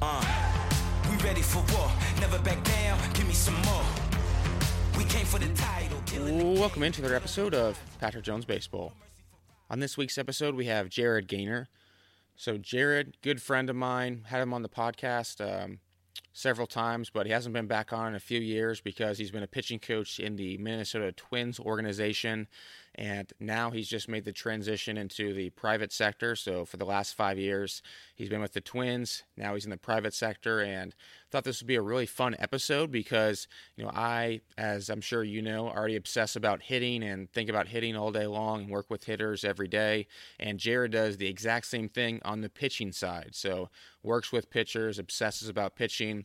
Uh, we ready for war. Never back down. Give me some more. We came for the title. Welcome into another episode of Patrick Jones Baseball. On this week's episode, we have Jared Gaynor. So, Jared, good friend of mine, had him on the podcast um, several times, but he hasn't been back on in a few years because he's been a pitching coach in the Minnesota Twins organization. And now he's just made the transition into the private sector. So for the last five years, he's been with the Twins. Now he's in the private sector. And thought this would be a really fun episode because, you know, I, as I'm sure you know, already obsess about hitting and think about hitting all day long and work with hitters every day. And Jared does the exact same thing on the pitching side. So works with pitchers, obsesses about pitching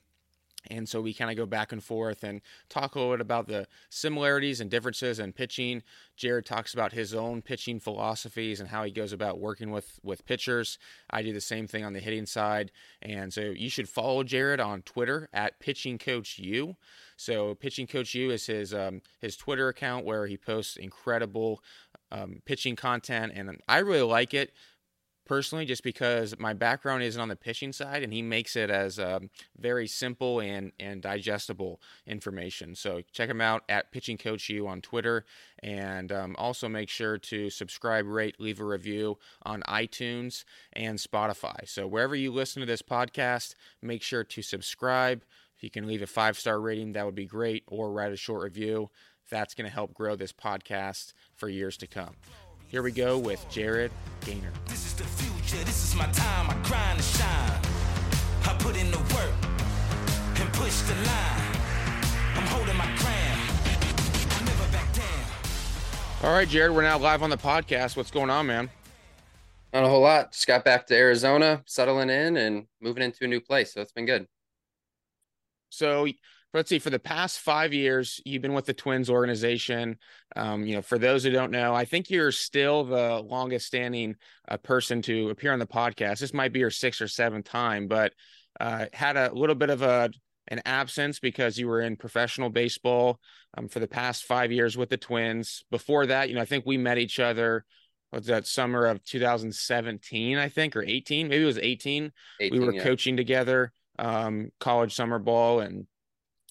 and so we kind of go back and forth and talk a little bit about the similarities and differences in pitching. Jared talks about his own pitching philosophies and how he goes about working with with pitchers. I do the same thing on the hitting side, and so you should follow Jared on Twitter at Pitching Coach U. So Pitching Coach U is his um, his Twitter account where he posts incredible um, pitching content, and I really like it personally just because my background isn't on the pitching side and he makes it as um, very simple and, and digestible information. So check him out at pitching coach u on twitter and um, also make sure to subscribe rate leave a review on itunes and spotify. So wherever you listen to this podcast make sure to subscribe. If you can leave a five star rating that would be great or write a short review. That's going to help grow this podcast for years to come. Here we go with Jared Gaynor. This is the future. This is my time. I grind and shine. I put in the work and push the line. I'm holding my ground. I never back down. All right, Jared, we're now live on the podcast. What's going on, man? Not a whole lot. Just got back to Arizona, settling in and moving into a new place. So it's been good. So let's see, for the past five years, you've been with the Twins organization. Um, you know, for those who don't know, I think you're still the longest standing uh, person to appear on the podcast. This might be your sixth or seventh time, but uh, had a little bit of a an absence because you were in professional baseball um, for the past five years with the Twins. Before that, you know, I think we met each other. Was that summer of 2017, I think, or 18? Maybe it was 18. 18 we were yeah. coaching together, um, college summer ball, and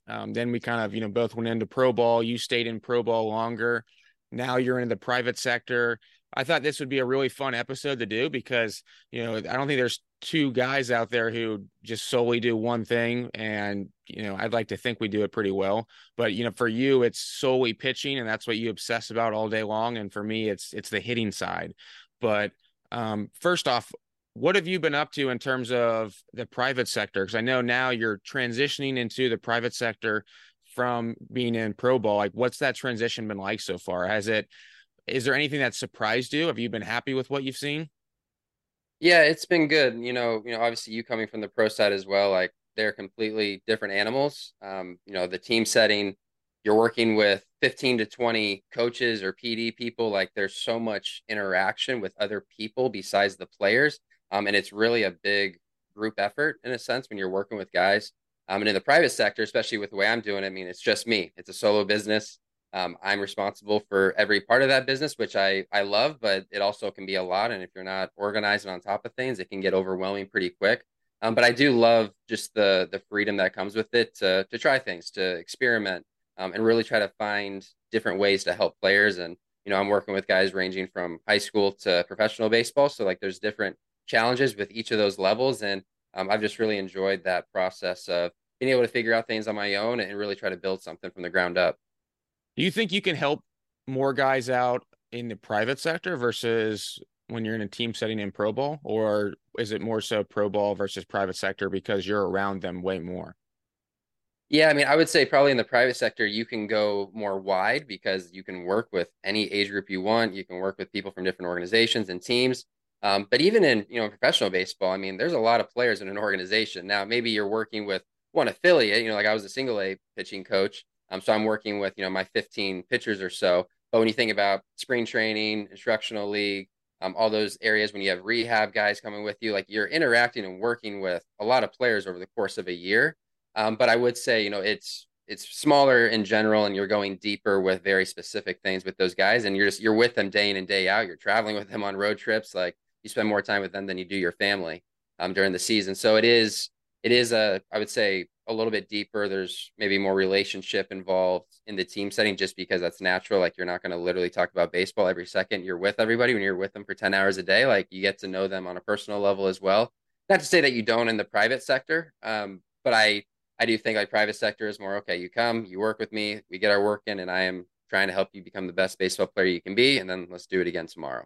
um, then we kind of, you know, both went into pro ball. You stayed in pro ball longer. Now you're in the private sector. I thought this would be a really fun episode to do because, you know, I don't think there's two guys out there who just solely do one thing. And, you know, I'd like to think we do it pretty well. But, you know, for you, it's solely pitching and that's what you obsess about all day long. And for me, it's it's the hitting side. But um, first off, what have you been up to in terms of the private sector? Because I know now you're transitioning into the private sector from being in pro ball. Like, what's that transition been like so far? Has it? Is there anything that surprised you? Have you been happy with what you've seen? Yeah, it's been good. You know, you know, obviously you coming from the pro side as well, like they're completely different animals. Um, you know, the team setting, you're working with 15 to 20 coaches or PD people. Like there's so much interaction with other people besides the players. Um, and it's really a big group effort in a sense when you're working with guys. Um, and in the private sector, especially with the way I'm doing, it, I mean, it's just me. It's a solo business. Um, I'm responsible for every part of that business, which I I love, but it also can be a lot. And if you're not organized and on top of things, it can get overwhelming pretty quick. Um, but I do love just the the freedom that comes with it to to try things, to experiment, um, and really try to find different ways to help players. And you know, I'm working with guys ranging from high school to professional baseball, so like there's different challenges with each of those levels. And um, I've just really enjoyed that process of being able to figure out things on my own and really try to build something from the ground up. Do you think you can help more guys out in the private sector versus when you're in a team setting in pro ball, or is it more so pro ball versus private sector because you're around them way more? Yeah, I mean, I would say probably in the private sector, you can go more wide because you can work with any age group you want. You can work with people from different organizations and teams. Um, but even in you know professional baseball, I mean, there's a lot of players in an organization. Now, maybe you're working with one affiliate. You know, like I was a single A pitching coach, um, so I'm working with you know my 15 pitchers or so. But when you think about spring training, instructional league, um, all those areas, when you have rehab guys coming with you, like you're interacting and working with a lot of players over the course of a year. Um, but I would say, you know, it's it's smaller in general, and you're going deeper with very specific things with those guys, and you're just you're with them day in and day out. You're traveling with them on road trips, like you spend more time with them than you do your family um, during the season. So it is it is a I would say a little bit deeper. There's maybe more relationship involved in the team setting just because that's natural. Like you're not going to literally talk about baseball every second you're with everybody when you're with them for 10 hours a day. Like you get to know them on a personal level as well. Not to say that you don't in the private sector, um, but I I do think like private sector is more okay. You come, you work with me, we get our work in, and I am trying to help you become the best baseball player you can be, and then let's do it again tomorrow.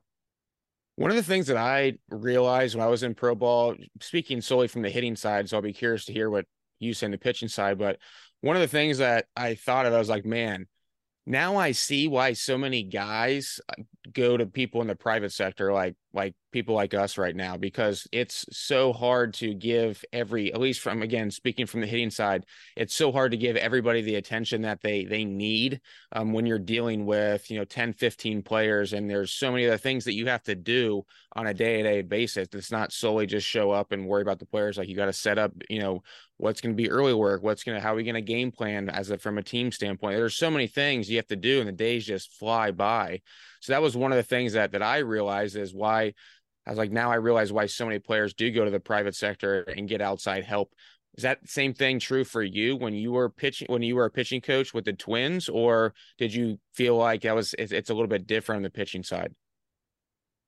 One of the things that I realized when I was in pro ball, speaking solely from the hitting side, so I'll be curious to hear what you say in the pitching side, but one of the things that I thought of, I was like, man, now I see why so many guys uh, go to people in the private sector, like like people like us right now, because it's so hard to give every, at least from again speaking from the hitting side, it's so hard to give everybody the attention that they they need um, when you're dealing with you know 10, 15 players, and there's so many other things that you have to do on a day to day basis. It's not solely just show up and worry about the players. Like you got to set up, you know, what's going to be early work, what's going to how are we going to game plan as a from a team standpoint. There's so many things you have to do, and the days just fly by. So that was one of the things that that I realized is why I was like, now I realize why so many players do go to the private sector and get outside help. Is that same thing true for you when you were pitching when you were a pitching coach with the Twins, or did you feel like that was it's a little bit different on the pitching side?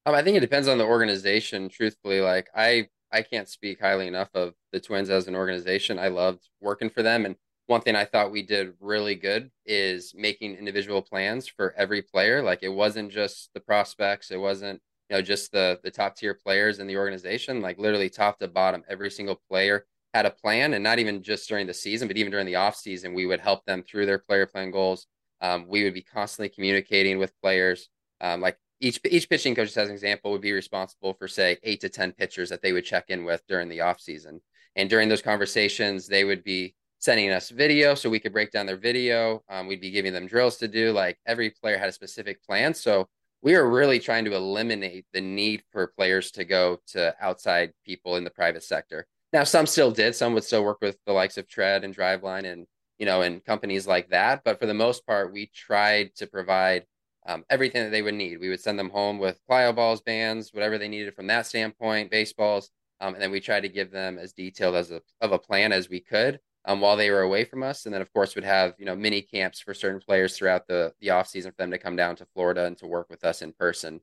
Um, I think it depends on the organization. Truthfully, like I I can't speak highly enough of the Twins as an organization. I loved working for them. And one thing I thought we did really good is making individual plans for every player. Like it wasn't just the prospects, it wasn't, you know, just the the top tier players in the organization. Like literally top to bottom, every single player had a plan and not even just during the season, but even during the off season, we would help them through their player plan goals. Um, we would be constantly communicating with players. Um, like each each pitching coach, as an example, would be responsible for say eight to ten pitchers that they would check in with during the off season. And during those conversations, they would be sending us video so we could break down their video. Um, we'd be giving them drills to do. Like every player had a specific plan, so we are really trying to eliminate the need for players to go to outside people in the private sector. Now, some still did. Some would still work with the likes of Tread and Driveline and you know and companies like that. But for the most part, we tried to provide um, everything that they would need. We would send them home with plyo balls, bands, whatever they needed from that standpoint, baseballs, um, and then we tried to give them as detailed as a, of a plan as we could um, while they were away from us. And then, of course, would have you know mini camps for certain players throughout the the off season for them to come down to Florida and to work with us in person.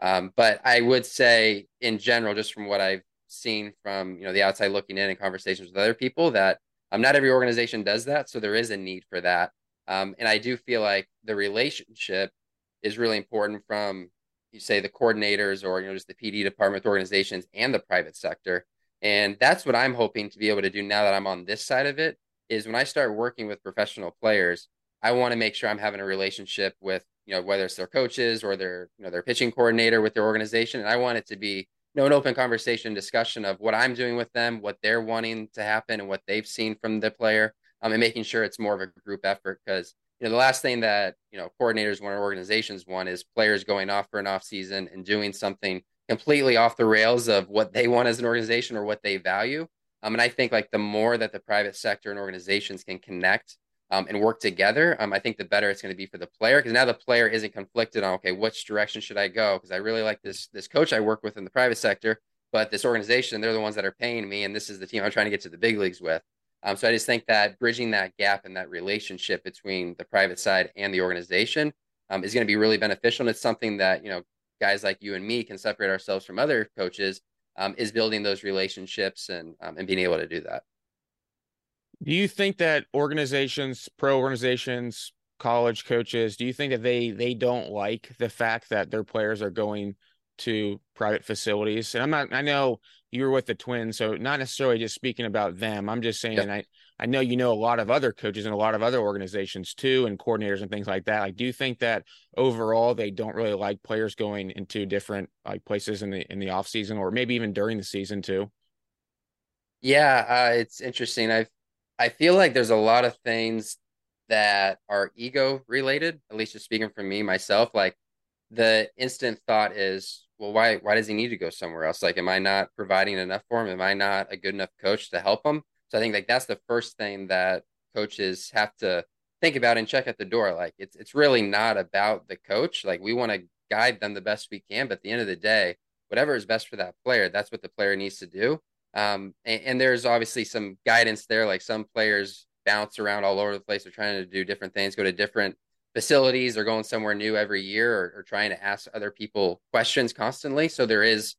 Um, but I would say, in general, just from what I've seen from you know the outside looking in and conversations with other people, that um, not every organization does that. So there is a need for that. Um, and I do feel like the relationship is really important from you say the coordinators or you know just the PD department organizations and the private sector. And that's what I'm hoping to be able to do now that I'm on this side of it is when I start working with professional players, I want to make sure I'm having a relationship with, you know, whether it's their coaches or their, you know, their pitching coordinator with their organization. And I want it to be, you know, an open conversation discussion of what I'm doing with them, what they're wanting to happen and what they've seen from the player. Um, and making sure it's more of a group effort because you know the last thing that you know coordinators want or organizations want is players going off for an off season and doing something completely off the rails of what they want as an organization or what they value. Um, and i think like the more that the private sector and organizations can connect um, and work together um, i think the better it's going to be for the player because now the player isn't conflicted on okay which direction should i go? Because i really like this this coach i work with in the private sector but this organization they're the ones that are paying me and this is the team i'm trying to get to the big leagues with um, so I just think that bridging that gap and that relationship between the private side and the organization um, is going to be really beneficial. And it's something that, you know, guys like you and me can separate ourselves from other coaches um, is building those relationships and, um, and being able to do that. Do you think that organizations, pro organizations, college coaches, do you think that they they don't like the fact that their players are going to private facilities? And I'm not I know you were with the Twins, so not necessarily just speaking about them. I'm just saying. I I know you know a lot of other coaches and a lot of other organizations too, and coordinators and things like that. Like, do you think that overall they don't really like players going into different like places in the in the off season or maybe even during the season too? Yeah, uh, it's interesting. I I feel like there's a lot of things that are ego related. At least just speaking for me myself, like the instant thought is well, why why does he need to go somewhere else? Like, am I not providing enough for him? Am I not a good enough coach to help him? So I think like that's the first thing that coaches have to think about and check at the door. Like it's it's really not about the coach. Like we want to guide them the best we can, but at the end of the day, whatever is best for that player, that's what the player needs to do. Um, and, and, there's obviously some guidance there. Like some players bounce around all over the place. They're trying to do different things, go to different facilities or going somewhere new every year or, or trying to ask other people questions constantly. So there is,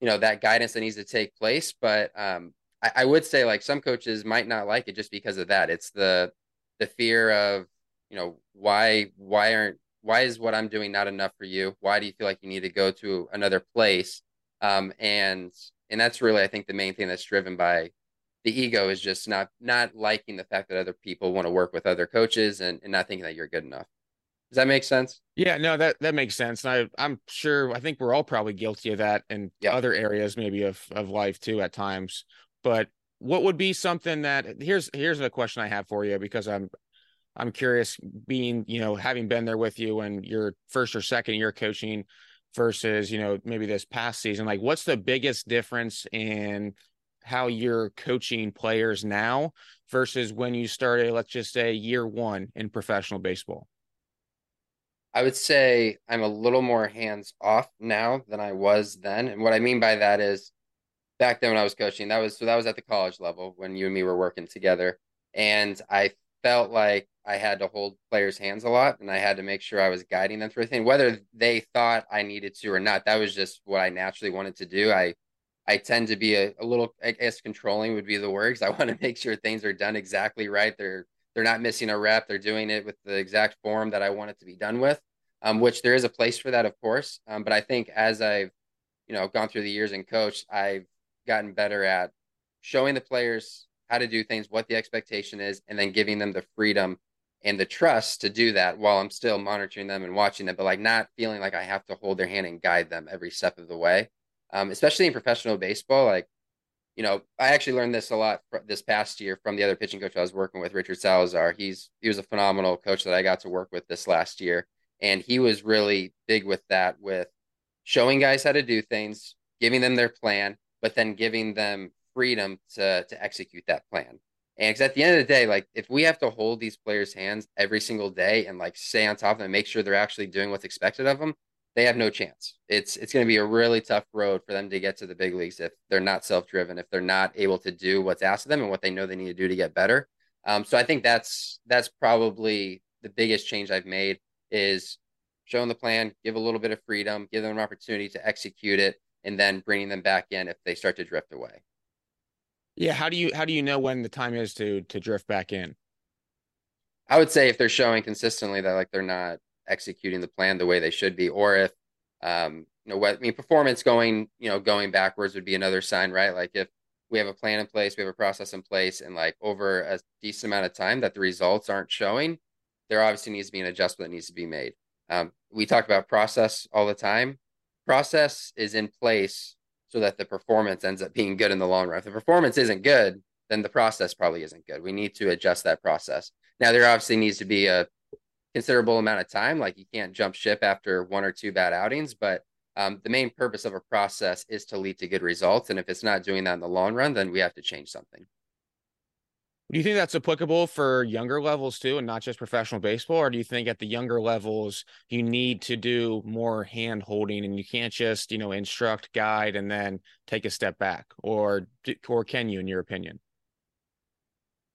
you know, that guidance that needs to take place. But um, I, I would say like some coaches might not like it just because of that. It's the the fear of, you know, why why aren't why is what I'm doing not enough for you? Why do you feel like you need to go to another place? Um, and and that's really I think the main thing that's driven by the ego is just not not liking the fact that other people want to work with other coaches and, and not thinking that you're good enough. Does that make sense? Yeah, no, that that makes sense. And I I'm sure I think we're all probably guilty of that in other areas maybe of of life too at times. But what would be something that here's here's a question I have for you because I'm I'm curious being, you know, having been there with you and your first or second year coaching versus, you know, maybe this past season, like what's the biggest difference in how you're coaching players now versus when you started, let's just say year one in professional baseball? I would say I'm a little more hands off now than I was then. And what I mean by that is back then when I was coaching, that was so that was at the college level when you and me were working together. And I felt like I had to hold players' hands a lot and I had to make sure I was guiding them through everything, whether they thought I needed to or not. That was just what I naturally wanted to do. I I tend to be a, a little I guess controlling would be the word because I want to make sure things are done exactly right. They're they're not missing a rep. They're doing it with the exact form that I want it to be done with. Um, which there is a place for that, of course. Um, but I think as I've, you know, gone through the years and coached, I've gotten better at showing the players how to do things, what the expectation is, and then giving them the freedom and the trust to do that while I'm still monitoring them and watching them, but like not feeling like I have to hold their hand and guide them every step of the way. Um, especially in professional baseball, like you know, I actually learned this a lot this past year from the other pitching coach I was working with, Richard Salazar. He's he was a phenomenal coach that I got to work with this last year, and he was really big with that, with showing guys how to do things, giving them their plan, but then giving them freedom to to execute that plan. And because at the end of the day, like if we have to hold these players' hands every single day and like stay on top of them make sure they're actually doing what's expected of them, they have no chance. It's it's going to be a really tough road for them to get to the big leagues if they're not self driven, if they're not able to do what's asked of them and what they know they need to do to get better. Um, so I think that's that's probably the biggest change I've made is showing the plan, give a little bit of freedom, give them an opportunity to execute it, and then bringing them back in if they start to drift away. Yeah, how do you how do you know when the time is to to drift back in? I would say if they're showing consistently that like they're not executing the plan the way they should be, or if um you know what I mean performance going you know going backwards would be another sign, right? Like if we have a plan in place, we have a process in place, and like over a decent amount of time that the results aren't showing, there obviously needs to be an adjustment that needs to be made. Um, we talk about process all the time. Process is in place so that the performance ends up being good in the long run. If the performance isn't good, then the process probably isn't good. We need to adjust that process. Now, there obviously needs to be a considerable amount of time. Like you can't jump ship after one or two bad outings, but um, the main purpose of a process is to lead to good results. And if it's not doing that in the long run, then we have to change something. Do you think that's applicable for younger levels too, and not just professional baseball? Or do you think at the younger levels you need to do more hand holding and you can't just, you know, instruct, guide, and then take a step back? Or or can you, in your opinion?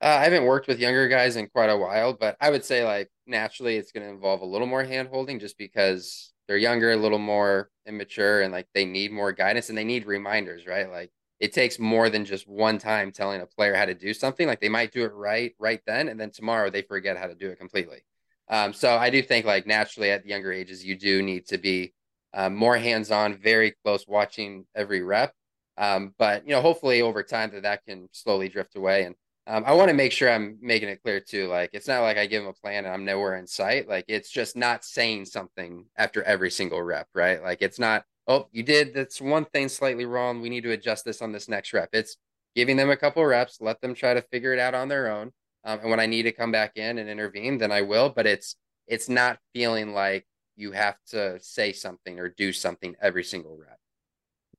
Uh, I haven't worked with younger guys in quite a while, but I would say like naturally it's going to involve a little more hand holding just because they're younger, a little more immature, and like they need more guidance and they need reminders, right? Like it takes more than just one time telling a player how to do something. Like they might do it right right then, and then tomorrow they forget how to do it completely. Um, so I do think like naturally at younger ages, you do need to be um, more hands on, very close, watching every rep. Um, but you know, hopefully over time that that can slowly drift away. And um, I want to make sure I'm making it clear too. Like it's not like I give them a plan and I'm nowhere in sight. Like it's just not saying something after every single rep, right? Like it's not oh, you did that's one thing slightly wrong. We need to adjust this on this next rep. It's giving them a couple reps, let them try to figure it out on their own. Um, and when I need to come back in and intervene, then I will. But it's it's not feeling like you have to say something or do something every single rep.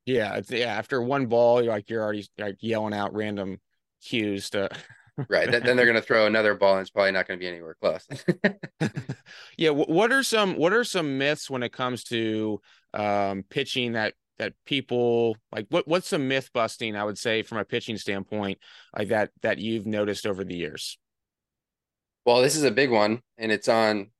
Yeah, it's, yeah. After one ball, you're like you're already like yelling out random cues to. right. Then, then they're going to throw another ball, and it's probably not going to be anywhere close. yeah. What are some What are some myths when it comes to um, pitching that that people like what what's some myth busting I would say from a pitching standpoint like that that you've noticed over the years? Well, this is a big one, and it's on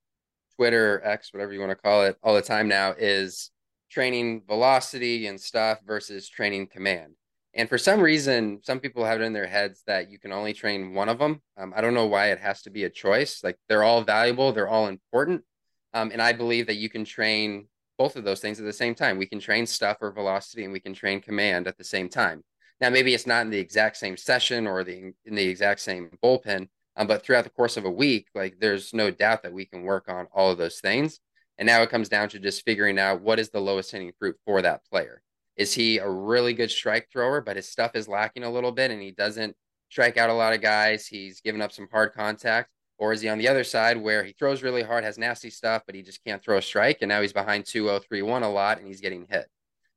Twitter, X, whatever you want to call it, all the time now. Is training velocity and stuff versus training command. And for some reason, some people have it in their heads that you can only train one of them. Um, I don't know why it has to be a choice. Like they're all valuable, they're all important. Um, and I believe that you can train both of those things at the same time. We can train stuff or velocity and we can train command at the same time. Now, maybe it's not in the exact same session or the in the exact same bullpen, um, but throughout the course of a week, like there's no doubt that we can work on all of those things. And now it comes down to just figuring out what is the lowest hanging fruit for that player. Is he a really good strike thrower, but his stuff is lacking a little bit and he doesn't strike out a lot of guys? He's given up some hard contact. Or is he on the other side where he throws really hard, has nasty stuff, but he just can't throw a strike? And now he's behind 2 0 3 1 a lot and he's getting hit.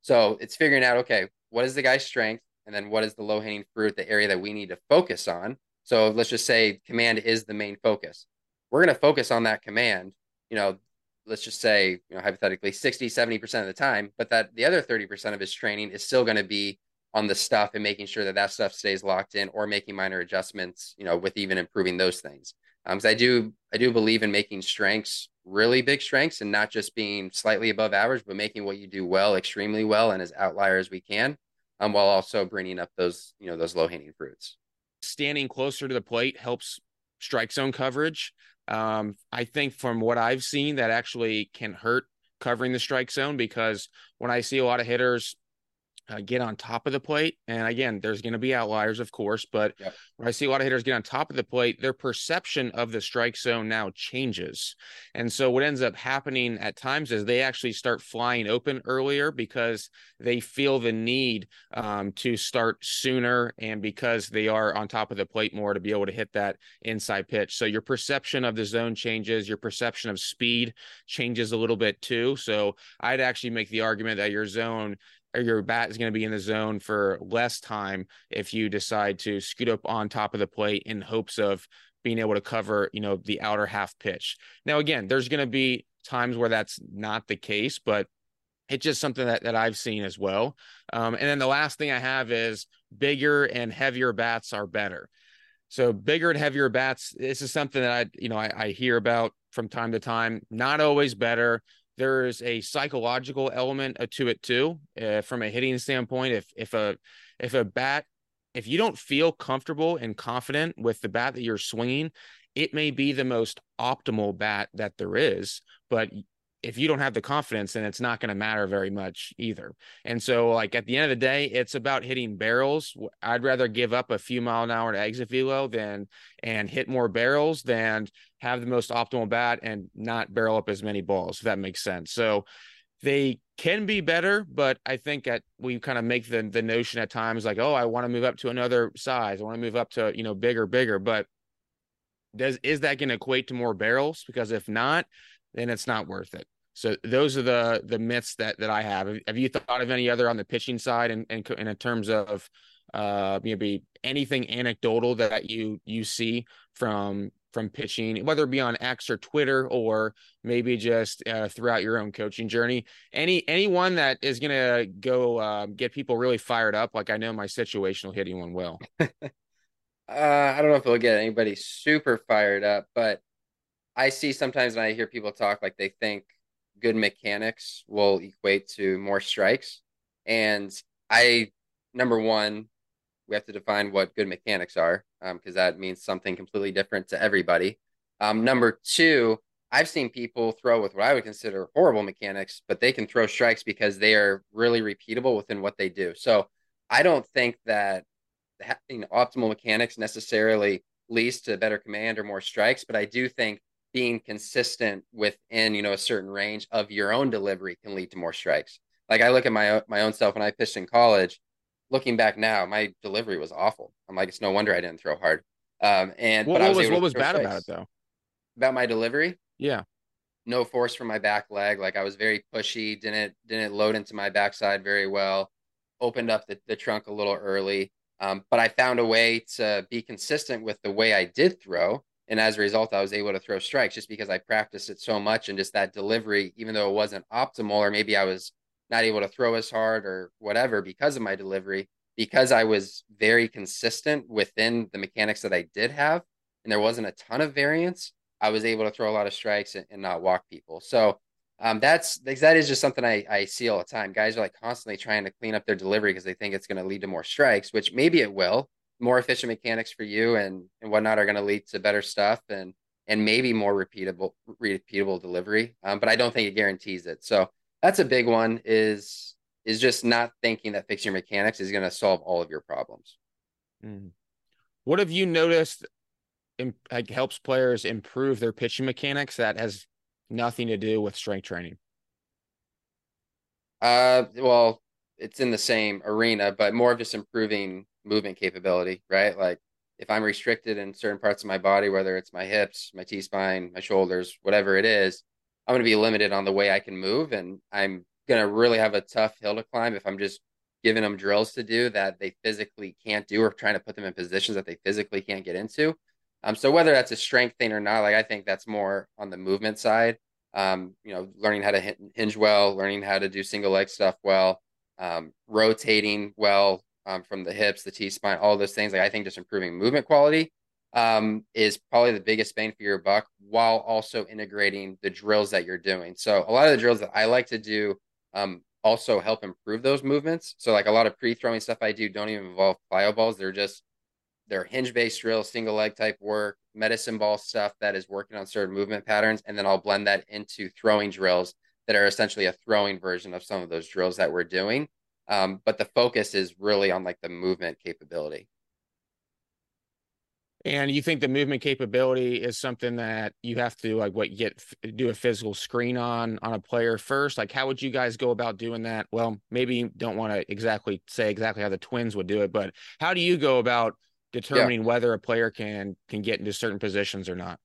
So it's figuring out, okay, what is the guy's strength? And then what is the low hanging fruit, the area that we need to focus on? So let's just say command is the main focus. We're going to focus on that command. You know, let's just say, you know, hypothetically 60, 70% of the time, but that the other 30% of his training is still going to be on the stuff and making sure that that stuff stays locked in or making minor adjustments, you know, with even improving those things. Um, cause I do, I do believe in making strengths really big strengths and not just being slightly above average, but making what you do well, extremely well, and as outlier as we can, um, while also bringing up those, you know, those low hanging fruits. Standing closer to the plate helps strike zone coverage. Um, I think from what I've seen, that actually can hurt covering the strike zone because when I see a lot of hitters uh, get on top of the plate. And again, there's going to be outliers, of course, but yep. when I see a lot of hitters get on top of the plate, their perception of the strike zone now changes. And so what ends up happening at times is they actually start flying open earlier because they feel the need um, to start sooner and because they are on top of the plate more to be able to hit that inside pitch. So your perception of the zone changes, your perception of speed changes a little bit too. So I'd actually make the argument that your zone or your bat is going to be in the zone for less time if you decide to scoot up on top of the plate in hopes of being able to cover, you know, the outer half pitch. Now, again, there's going to be times where that's not the case, but it's just something that, that I've seen as well. Um, and then the last thing I have is bigger and heavier bats are better. So bigger and heavier bats, this is something that I, you know, I, I hear about from time to time. Not always better there's a psychological element uh, to it too uh, from a hitting standpoint. If if a if a bat if you don't feel comfortable and confident with the bat that you're swinging it may be the most optimal bat that there is but if you don't have the confidence, then it's not going to matter very much either. And so, like at the end of the day, it's about hitting barrels. I'd rather give up a few mile an hour to exit velo than and hit more barrels than have the most optimal bat and not barrel up as many balls. If that makes sense. So they can be better, but I think that we kind of make the the notion at times like, oh, I want to move up to another size. I want to move up to you know bigger, bigger. But does is that going to equate to more barrels? Because if not, then it's not worth it. So those are the the myths that that I have. Have you thought of any other on the pitching side and and, in terms of uh maybe anything anecdotal that you you see from from pitching, whether it be on X or Twitter or maybe just uh, throughout your own coaching journey? Any anyone that is gonna go uh, get people really fired up? Like I know my situational hitting one will. uh, I don't know if it'll get anybody super fired up, but I see sometimes when I hear people talk like they think good mechanics will equate to more strikes. And I, number one, we have to define what good mechanics are because um, that means something completely different to everybody. Um, number two, I've seen people throw with what I would consider horrible mechanics, but they can throw strikes because they are really repeatable within what they do. So I don't think that know, optimal mechanics necessarily leads to better command or more strikes, but I do think being consistent within you know a certain range of your own delivery can lead to more strikes. Like I look at my my own self when I pitched in college. Looking back now, my delivery was awful. I'm like, it's no wonder I didn't throw hard. Um, and what, but was, was what was bad strikes. about it though? About my delivery? Yeah, no force from my back leg. Like I was very pushy. Didn't didn't load into my backside very well. Opened up the, the trunk a little early. Um, but I found a way to be consistent with the way I did throw and as a result, I was able to throw strikes just because I practiced it so much and just that delivery, even though it wasn't optimal, or maybe I was not able to throw as hard or whatever because of my delivery, because I was very consistent within the mechanics that I did have, and there wasn't a ton of variance, I was able to throw a lot of strikes and, and not walk people. So um, that's that is just something I, I see all the time. Guys are like constantly trying to clean up their delivery because they think it's going to lead to more strikes, which maybe it will. More efficient mechanics for you and and whatnot are going to lead to better stuff and and maybe more repeatable repeatable delivery. Um, but I don't think it guarantees it. So that's a big one. Is is just not thinking that fixing your mechanics is going to solve all of your problems. Mm. What have you noticed? like helps players improve their pitching mechanics that has nothing to do with strength training. Uh, well, it's in the same arena, but more of just improving movement capability, right? Like if I'm restricted in certain parts of my body, whether it's my hips, my T spine, my shoulders, whatever it is, I'm going to be limited on the way I can move. And I'm going to really have a tough hill to climb if I'm just giving them drills to do that they physically can't do or trying to put them in positions that they physically can't get into. Um, so whether that's a strength thing or not, like I think that's more on the movement side. Um, you know, learning how to hinge well, learning how to do single leg stuff well, um, rotating well um, from the hips, the T spine, all those things. Like I think just improving movement quality um, is probably the biggest bang for your buck, while also integrating the drills that you're doing. So a lot of the drills that I like to do um, also help improve those movements. So like a lot of pre-throwing stuff I do don't even involve plyo balls; they're just they're hinge based drills, single leg type work, medicine ball stuff that is working on certain movement patterns. And then I'll blend that into throwing drills that are essentially a throwing version of some of those drills that we're doing. Um, but the focus is really on like the movement capability. And you think the movement capability is something that you have to like what get do a physical screen on on a player first? Like how would you guys go about doing that? Well, maybe you don't want to exactly say exactly how the twins would do it, but how do you go about determining yeah. whether a player can can get into certain positions or not?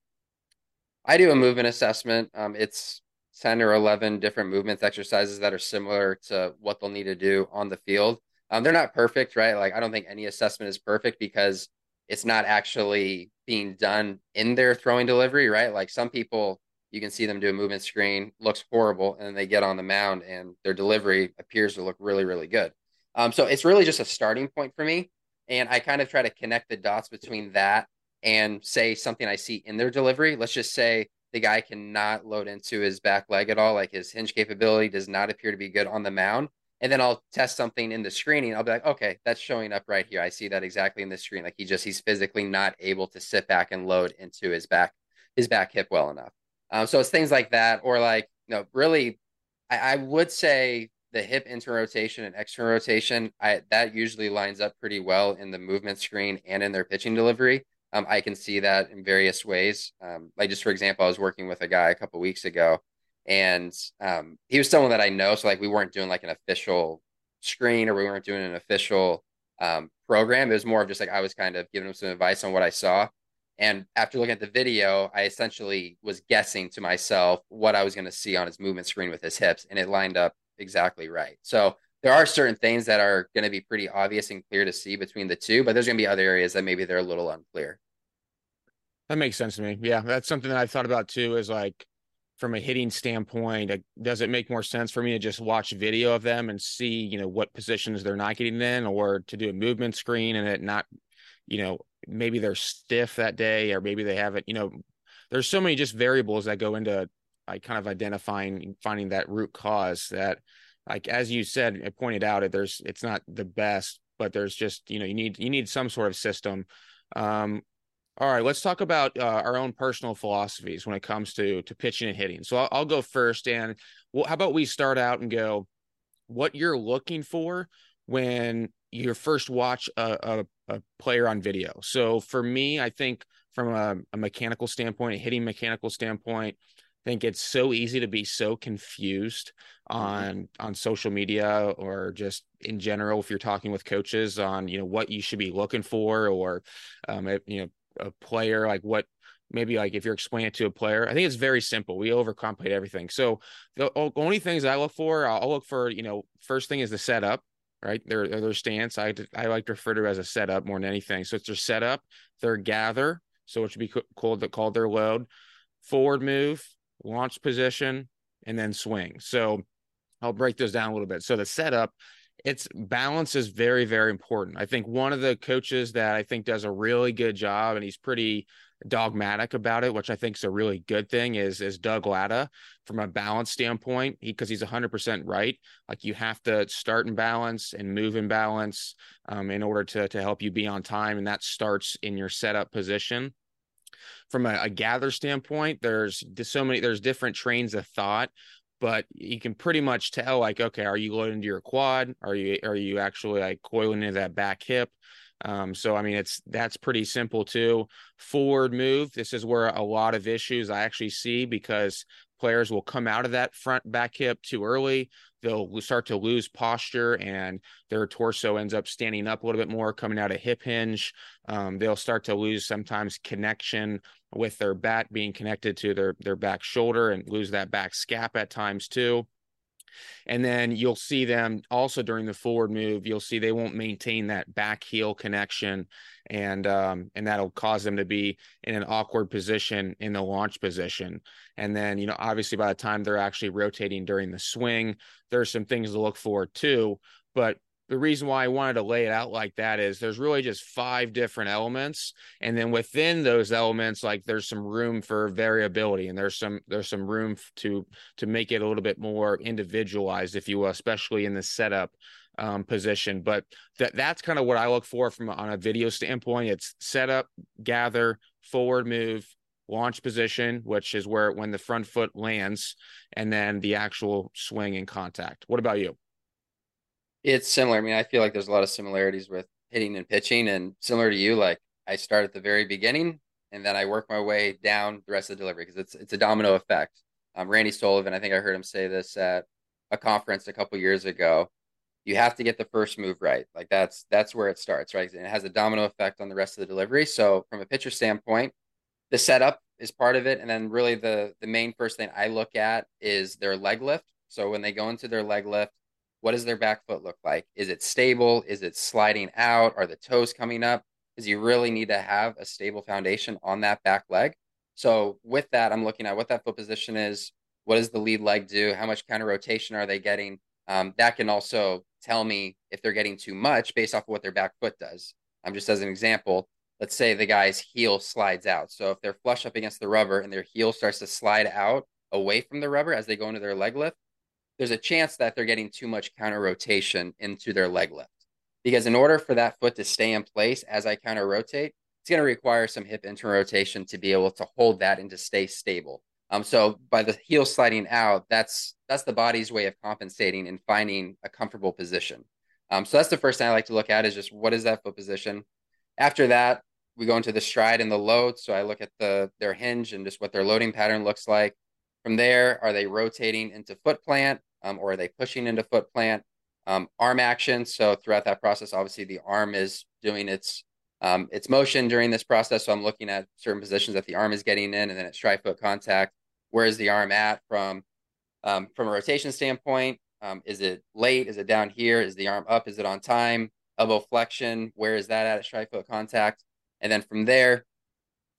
I do a movement assessment. Um, it's 10 or 11 different movements exercises that are similar to what they'll need to do on the field. Um, they're not perfect, right? Like, I don't think any assessment is perfect because it's not actually being done in their throwing delivery, right? Like, some people, you can see them do a movement screen, looks horrible, and then they get on the mound and their delivery appears to look really, really good. Um, so it's really just a starting point for me. And I kind of try to connect the dots between that and say something I see in their delivery. Let's just say the guy cannot load into his back leg at all. Like his hinge capability does not appear to be good on the mound. And then I'll test something in the screening. I'll be like, okay, that's showing up right here. I see that exactly in the screen. Like he just he's physically not able to sit back and load into his back his back hip well enough. Um, so it's things like that, or like you know, really, I, I would say the hip internal rotation and external rotation, I that usually lines up pretty well in the movement screen and in their pitching delivery. Um, I can see that in various ways. Um, like just for example, I was working with a guy a couple weeks ago, and um, he was someone that I know. So like we weren't doing like an official screen or we weren't doing an official um, program. It was more of just like I was kind of giving him some advice on what I saw. And after looking at the video, I essentially was guessing to myself what I was going to see on his movement screen with his hips, and it lined up exactly right. So there are certain things that are going to be pretty obvious and clear to see between the two, but there's going to be other areas that maybe they're a little unclear. That makes sense to me. Yeah, that's something that I thought about too. Is like from a hitting standpoint, does it make more sense for me to just watch video of them and see, you know, what positions they're not getting in, or to do a movement screen and it not, you know, maybe they're stiff that day, or maybe they haven't, you know, there's so many just variables that go into like kind of identifying finding that root cause that like as you said it pointed out it there's it's not the best but there's just you know you need you need some sort of system. Um all right let's talk about uh, our own personal philosophies when it comes to to pitching and hitting. So i'll, I'll go first and well how about we start out and go what you're looking for when you first watch a, a, a player on video? So for me i think from a, a mechanical standpoint a hitting mechanical standpoint think it's so easy to be so confused mm-hmm. on on social media or just in general if you're talking with coaches on you know what you should be looking for or um you know a player like what maybe like if you're explaining it to a player i think it's very simple. We overcomplicate everything. So the only things i look for i'll look for you know first thing is the setup right? Their their stance. I i like to refer to as a setup more than anything. So it's their setup their gather. So it should be called called their load. Forward move launch position, and then swing. So I'll break those down a little bit. So the setup, it's balance is very, very important. I think one of the coaches that I think does a really good job and he's pretty dogmatic about it, which I think is a really good thing, is is Doug Latta from a balance standpoint. Because he, he's 100% right. Like you have to start in balance and move in balance um, in order to to help you be on time, and that starts in your setup position. From a, a gather standpoint, there's so many. There's different trains of thought but you can pretty much tell like okay are you loading into your quad are you are you actually like coiling into that back hip um, so I mean it's that's pretty simple too. Forward move. This is where a lot of issues I actually see because players will come out of that front back hip too early. They'll start to lose posture and their torso ends up standing up a little bit more, coming out of hip hinge. Um, they'll start to lose sometimes connection with their back being connected to their their back shoulder and lose that back scap at times too. And then you'll see them also during the forward move, you'll see they won't maintain that back heel connection. And um, and that'll cause them to be in an awkward position in the launch position. And then, you know, obviously by the time they're actually rotating during the swing, there's some things to look for too. But the reason why I wanted to lay it out like that is there's really just five different elements. And then within those elements like there's some room for variability and there's some there's some room to to make it a little bit more individualized if you will especially in the setup um, position. But that that's kind of what I look for from on a video standpoint. It's setup gather forward move launch position which is where when the front foot lands and then the actual swing and contact. What about you it's similar. I mean, I feel like there's a lot of similarities with hitting and pitching, and similar to you, like I start at the very beginning and then I work my way down the rest of the delivery because it's it's a domino effect. Um, Randy Sullivan, I think I heard him say this at a conference a couple years ago. You have to get the first move right. Like that's that's where it starts, right? And it has a domino effect on the rest of the delivery. So from a pitcher standpoint, the setup is part of it, and then really the the main first thing I look at is their leg lift. So when they go into their leg lift, what does their back foot look like? Is it stable? Is it sliding out? Are the toes coming up? Because you really need to have a stable foundation on that back leg. So with that, I'm looking at what that foot position is. What does the lead leg do? How much counter rotation are they getting? Um, that can also tell me if they're getting too much based off of what their back foot does. I'm um, just as an example. Let's say the guy's heel slides out. So if they're flush up against the rubber and their heel starts to slide out away from the rubber as they go into their leg lift, there's a chance that they're getting too much counter rotation into their leg lift. Because in order for that foot to stay in place as I counter rotate, it's going to require some hip inter rotation to be able to hold that and to stay stable. Um, so by the heel sliding out, that's that's the body's way of compensating and finding a comfortable position. Um, so that's the first thing I like to look at is just what is that foot position. After that, we go into the stride and the load. So I look at the their hinge and just what their loading pattern looks like. From there, are they rotating into foot plant? Um, or are they pushing into foot plant? Um, arm action. So throughout that process, obviously the arm is doing its um, its motion during this process. So I'm looking at certain positions that the arm is getting in, and then at stride foot contact. Where is the arm at from um, from a rotation standpoint? Um, is it late? Is it down here? Is the arm up? Is it on time? Elbow flexion. Where is that at? Strike foot contact. And then from there,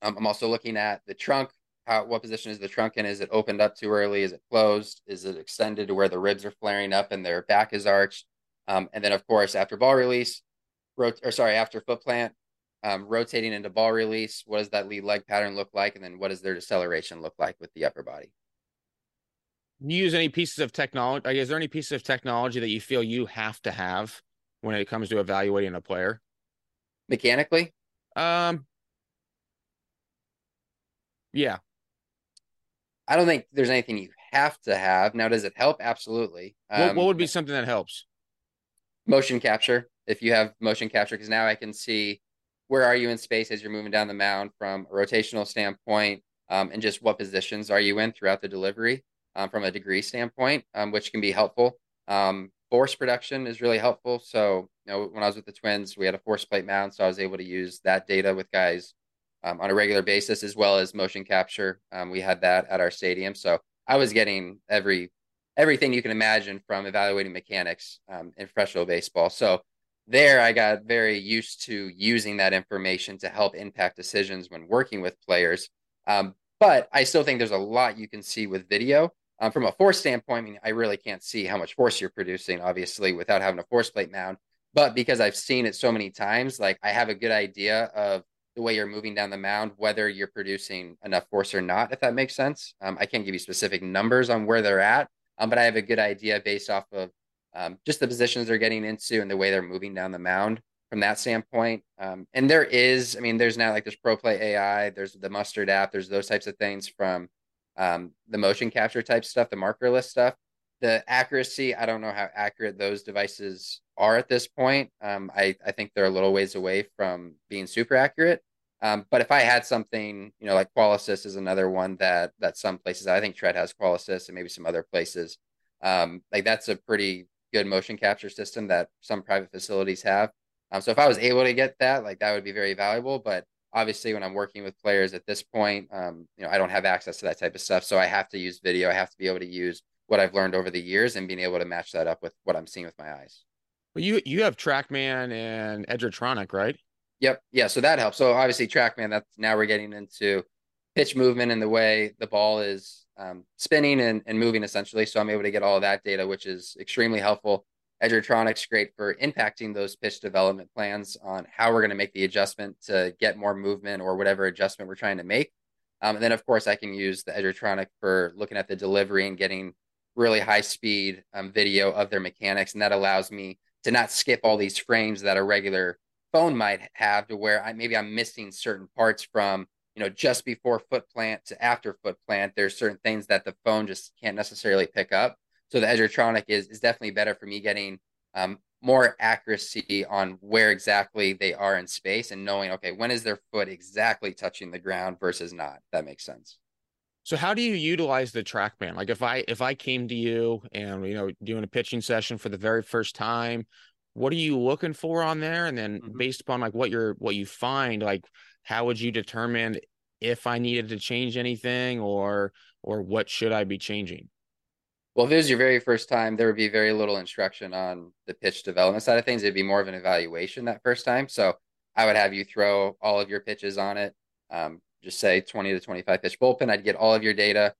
um, I'm also looking at the trunk how what position is the trunk in? Is it opened up too early? Is it closed? Is it extended to where the ribs are flaring up and their back is arched? Um, and then of course after ball release, rot- or sorry, after foot plant, um, rotating into ball release, what does that lead leg pattern look like? And then what does their deceleration look like with the upper body? You use any pieces of technology? Is there any pieces of technology that you feel you have to have when it comes to evaluating a player? Mechanically? Um, yeah. I don't think there's anything you have to have. Now, does it help? Absolutely. Um, what, what would be something that helps? Motion capture. If you have motion capture, because now I can see where are you in space as you're moving down the mound from a rotational standpoint, um, and just what positions are you in throughout the delivery um, from a degree standpoint, um, which can be helpful. Um, force production is really helpful. So, you know, when I was with the Twins, we had a force plate mound, so I was able to use that data with guys um, on a regular basis, as well as motion capture. Um, we had that at our stadium, so I was getting every everything you can imagine from evaluating mechanics um, in professional baseball. So there, I got very used to using that information to help impact decisions when working with players. Um, but I still think there's a lot you can see with video Um, from a force standpoint, I mean, I really can't see how much force you're producing, obviously, without having a force plate mound. But because I've seen it so many times, like I have a good idea of the way you're moving down the mound, whether you're producing enough force or not, if that makes sense. Um, I can't give you specific numbers on where they're at, um, but I have a good idea based off of um, just the positions they're getting into and the way they're moving down the mound from that standpoint. Um, and there is, I mean, there's now like there's ProPlay AI, there's the Mustard app, there's those types of things from um, the motion capture type stuff, the markerless stuff. The accuracy, I don't know how accurate those devices are at this point. Um, I, I think they're a little ways away from being super accurate. Um, but if I had something, you know, like Qualisys is another one that that some places I think Tread has Qualisys and maybe some other places. Um, like that's a pretty good motion capture system that some private facilities have. Um, so if I was able to get that, like that would be very valuable. But obviously, when I'm working with players at this point, um, you know, I don't have access to that type of stuff. So I have to use video. I have to be able to use what I've learned over the years and being able to match that up with what I'm seeing with my eyes. Well, you you have TrackMan and Edgertronic, right? Yep. Yeah. So that helps. So obviously, TrackMan. That's now we're getting into pitch movement and the way the ball is um, spinning and, and moving essentially. So I'm able to get all of that data, which is extremely helpful. Edgertronic's great for impacting those pitch development plans on how we're going to make the adjustment to get more movement or whatever adjustment we're trying to make. Um, and then, of course, I can use the Edgertronic for looking at the delivery and getting really high speed um, video of their mechanics. And that allows me to not skip all these frames that a regular phone might have to where I maybe I'm missing certain parts from you know just before foot plant to after foot plant there's certain things that the phone just can't necessarily pick up. So the edgertronic is is definitely better for me getting um, more accuracy on where exactly they are in space and knowing okay when is their foot exactly touching the ground versus not? That makes sense. So how do you utilize the trackman like if i if i came to you and you know doing a pitching session for the very first time what are you looking for on there? And then mm-hmm. based upon like what you're what you find like how would you determine if i needed to change anything or or what should i be changing? Well if it was your very first time there would be very little instruction on the pitch development side of things. It'd be more of an evaluation that first time. So i would have you throw all of your pitches on it um, just say 20 to 25 pitch bullpen. I'd get all of your data.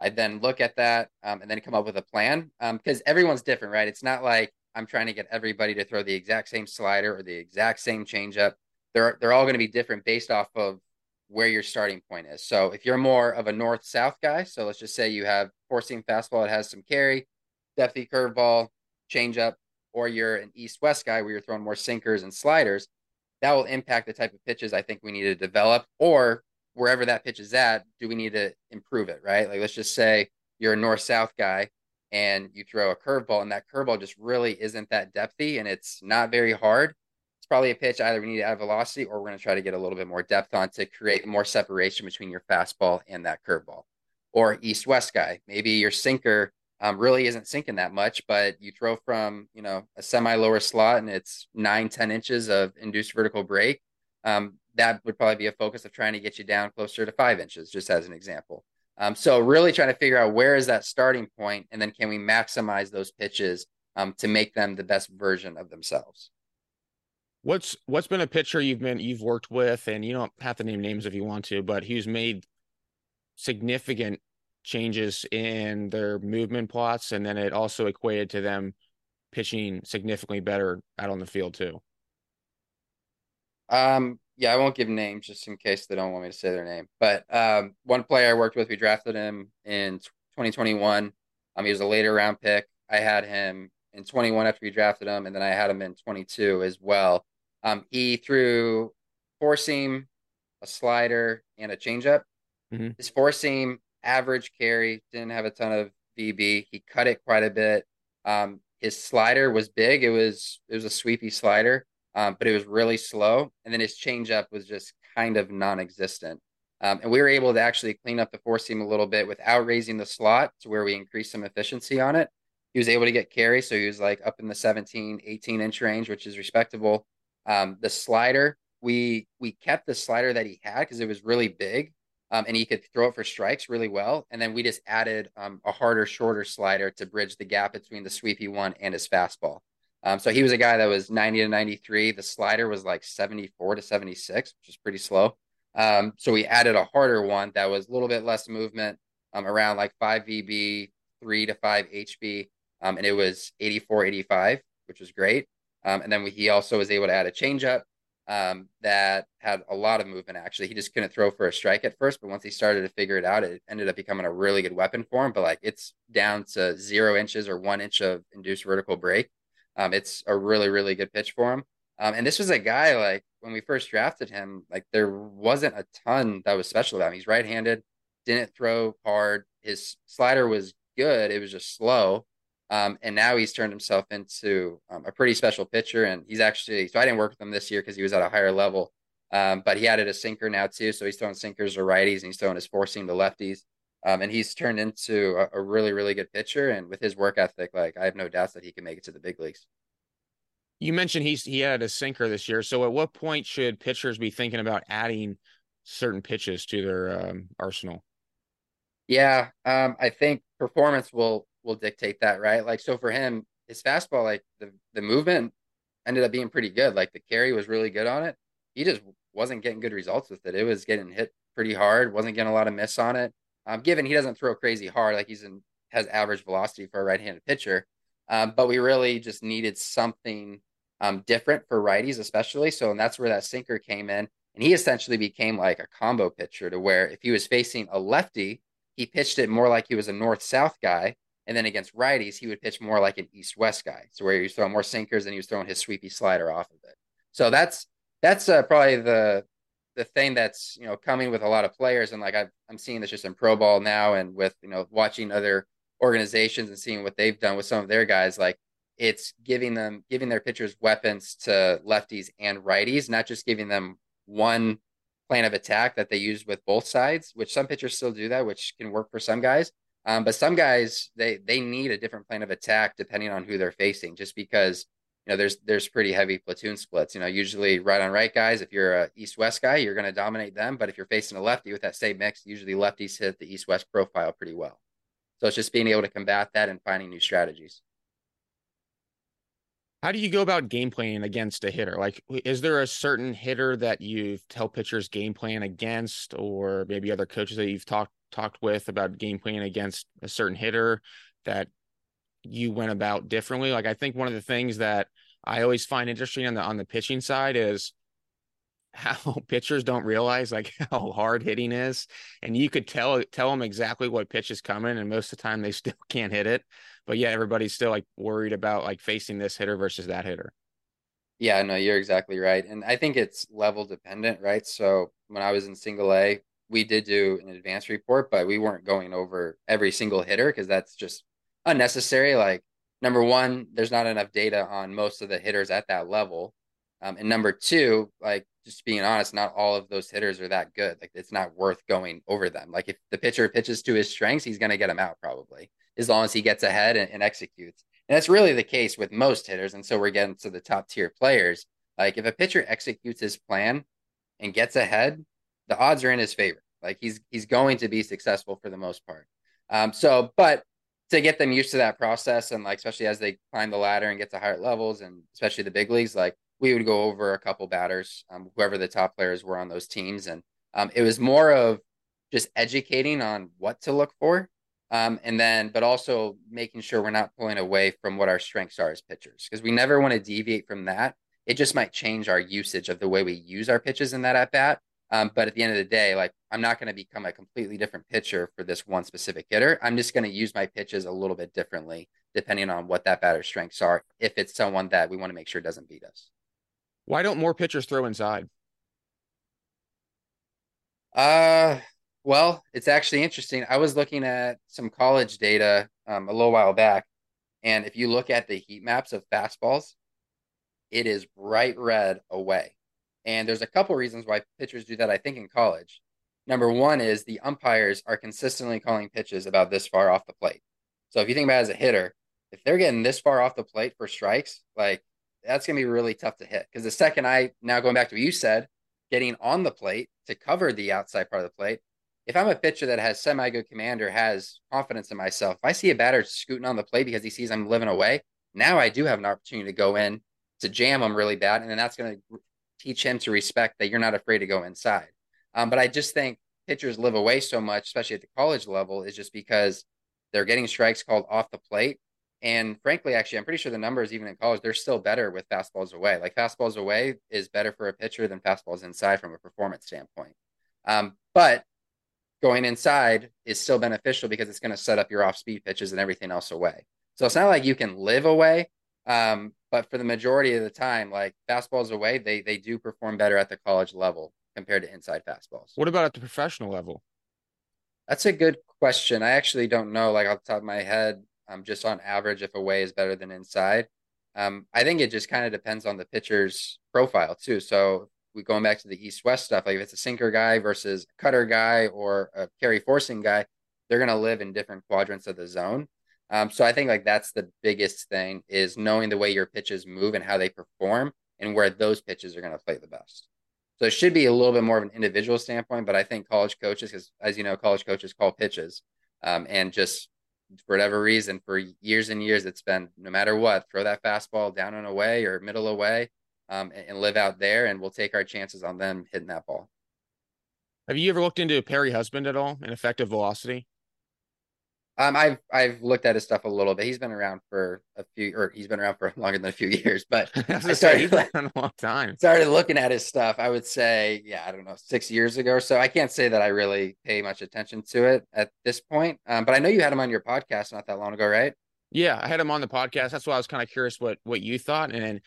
I'd then look at that um, and then come up with a plan because um, everyone's different right? It's not like I'm trying to get everybody to throw the exact same slider or the exact same changeup. They're they're all going to be different based off of where your starting point is. So if you're more of a north south guy, so let's just say you have four seam fastball, it has some carry, definitely curveball, changeup, or you're an east west guy where you're throwing more sinkers and sliders, that will impact the type of pitches I think we need to develop. Or wherever that pitch is at, do we need to improve it? Right? Like let's just say you're a north south guy and you throw a curveball, and that curveball just really isn't that depthy and it's not very hard. It's probably a pitch either we need to add velocity or we're going to try to get a little bit more depth on to create more separation between your fastball and that curveball. Or east west guy, maybe your sinker um, really isn't sinking that much, but you throw from you know a semi lower slot and it's nine ten inches of induced vertical break. Um, that would probably be a focus of trying to get you down closer to five inches, just as an example. Um, so really trying to figure out where is that starting point, and then can we maximize those pitches um, to make them the best version of themselves. What's what's been a pitcher you've been you've worked with, and you don't have to name names if you want to, but who's made significant changes in their movement plots, and then it also equated to them pitching significantly better out on the field too. Um, yeah, I won't give names just in case they don't want me to say their name. But um, one player I worked with, we drafted him in 2021. Um, he was a later round pick. I had him in 21 after we drafted him, and then I had him in 22 as well. Um, he threw four seam, a slider, and a changeup. Mm-hmm. His four seam average carry didn't have a ton of VB. He cut it quite a bit. Um, his slider was big. It was it was a sweepy slider um, but it was really slow. And then his changeup was just kind of non-existent. Um, and we were able to actually clean up the four seam a little bit without raising the slot to where we increased some efficiency on it. He was able to get carry, so he was like up in the 17, 18 inch range, which is respectable. Um, the slider, we we kept the slider that he had because it was really big, um, and he could throw it for strikes really well. And then we just added um, a harder, shorter slider to bridge the gap between the sweepy one and his fastball. Um, so he was a guy that was 90 to 93. The slider was like 74 to 76, which is pretty slow. Um, so we added a harder one that was a little bit less movement, um, around like 5 VB, three to five HB, um, and it was 84, 85, which was great. Um, and then we, he also was able to add a changeup um, that had a lot of movement. Actually, he just couldn't throw for a strike at first, but once he started to figure it out, it ended up becoming a really good weapon for him. But like it's down to zero inches or one inch of induced vertical break. Um, it's a really, really good pitch for him. Um, and this was a guy like when we first drafted him, like there wasn't a ton that was special about him. He's right-handed, didn't throw hard. His slider was good. It was just slow. Um, and now he's turned himself into um, a pretty special pitcher. And he's actually, so I didn't work with him this year because he was at a higher level. Um, but he added a sinker now too. So he's throwing sinkers to righties and he's throwing his seam to lefties. Um, and he's turned into a, a, really, really good pitcher. And with his work ethic, like I have no doubts that he can make it to the big leagues. You mentioned he's he had a sinker this year. So at what point should pitchers be thinking about adding certain pitches to their um, arsenal? Yeah, um, I think performance will will dictate that, right? Like so for him, his fastball, like the the movement ended up being pretty good. Like the carry was really good on it. He just wasn't getting good results with it. It was getting hit pretty hard, wasn't getting a lot of miss on it. Um, given he doesn't throw crazy hard, like he's in has average velocity for a right-handed pitcher. Um, but we really just needed something um, different for righties, especially. So, and that's where that sinker came in. And he essentially became like a combo pitcher to where if he was facing a lefty, he pitched it more like he was a north south guy. And then against righties, he would pitch more like an east west guy. So where he was throwing more sinkers and he was throwing his sweepy slider off of it. So that's that's uh, probably the the thing that's you know coming with a lot of players and like i am seeing this just in pro ball now and with you know watching other organizations and seeing what they've done with some of their guys like it's giving them giving their pitchers weapons to lefties and righties not just giving them one plan of attack that they use with both sides, which some pitchers still do that, which can work for some guys. Um, but some guys they they need a different plan of attack depending on who they're facing, just because you know there's there's pretty heavy platoon splits. You know, usually right on right guys, if you're a east west guy, you're going to dominate them. But if you're facing a lefty with that same mix, usually lefties hit the east west profile pretty well. So it's just being able to combat that and finding new strategies. How do you go about game planning against a hitter? Like, is there a certain hitter that you tell pitchers game plan against, or maybe other coaches that you've talked talked with about game planning against a certain hitter that you went about differently? Like, I think one of the things that I always find interesting on the on the pitching side is how pitchers don't realize like how hard hitting is. And you could tell tell them exactly what pitch is coming and most of the time they still can't hit it. But yeah everybody's still like worried about like facing this hitter versus that hitter. Yeah no you're exactly right. And i think it's level dependent right? So when i was in single a we did do an advanced report but we weren't going over every single hitter because that's just unnecessary. Like number one there's not enough data on most of the hitters at that level um, and number two, like just being honest, not all of those hitters are that good. Like it's not worth going over them. Like if the pitcher pitches to his strengths, he's going to get him out probably as long as he gets ahead and, and executes. And that's really the case with most hitters. And so we're getting to the top tier players. Like if a pitcher executes his plan and gets ahead, the odds are in his favor. Like he's he's going to be successful for the most part. Um, so, but to get them used to that process and like especially as they climb the ladder and get to higher levels and especially the big leagues, like we would go over a couple batters, um, whoever the top players were on those teams, and um, it was more of just educating on what to look for, um, and then but also making sure we're not pulling away from what our strengths are as pitchers because we never want to deviate from that. It just might change our usage of the way we use our pitches in that at bat. Um, but at the end of the day, like I'm not going to become a completely different pitcher for this one specific hitter. I'm just going to use my pitches a little bit differently depending on what that batter's strengths are. If it's someone that we want to make sure doesn't beat us. Why don't more pitchers throw inside? Uh, well, it's actually interesting. I was looking at some college data um, a little while back, and if you look at the heat maps of fastballs, it is bright red away. And there's a couple reasons why pitchers do that, I think, in college. Number one is the umpires are consistently calling pitches about this far off the plate. So if you think about it as a hitter, if they're getting this far off the plate for strikes, like that's going to be really tough to hit because the second I now going back to what you said, getting on the plate to cover the outside part of the plate. If I'm a pitcher that has semi good commander, has confidence in myself, if I see a batter scooting on the plate because he sees I'm living away, now I do have an opportunity to go in to jam him really bad, and then that's going to teach him to respect that you're not afraid to go inside. Um, but I just think pitchers live away so much, especially at the college level, is just because They're getting strikes called off the plate. And frankly, actually, I'm pretty sure the numbers, even in college, they're still better with fastballs away. Like fastballs away is better for a pitcher than fastballs inside from a performance standpoint. Um, but going inside is still beneficial because it's going to set up your off speed pitches and everything else away. So it's not like you can live away. Um, but for the majority of the time, like fastballs away, they they do perform better at the college level compared to inside fastballs. What about at the professional level? That's a good question. I actually don't know, like off the top of my head, um, just on average, if away is better than inside. Um, I think it just kind of depends on the pitcher's profile too. So we going back to the east west stuff, like if it's a sinker guy versus a cutter guy or a carry four seam guy, they're going to live in different quadrants of the zone. Um, so I think like that's the biggest thing is knowing the way your pitches move and how they perform and where those pitches are going to play the best. So it should be a little bit more of an individual standpoint, but I think college coaches, because as you know, college coaches call pitches, um, and just for whatever reason, for years and years, it's been no matter what, throw that fastball down and away or middle away, um, and, and live out there, and we'll take our chances on them hitting that ball. Have you ever looked into a Perry Husband at all and effective velocity? Um, I've I've looked at his stuff a little bit. He's been around for a few, or he's been around for longer than a few years. But I started say, a long time. Started looking at his stuff. I would say, yeah, I don't know, six years ago or so. I can't say that I really pay much attention to it at this point. Um, but I know you had him on your podcast not that long ago, right? Yeah, I had him on the podcast. That's why I was kind of curious what what you thought. And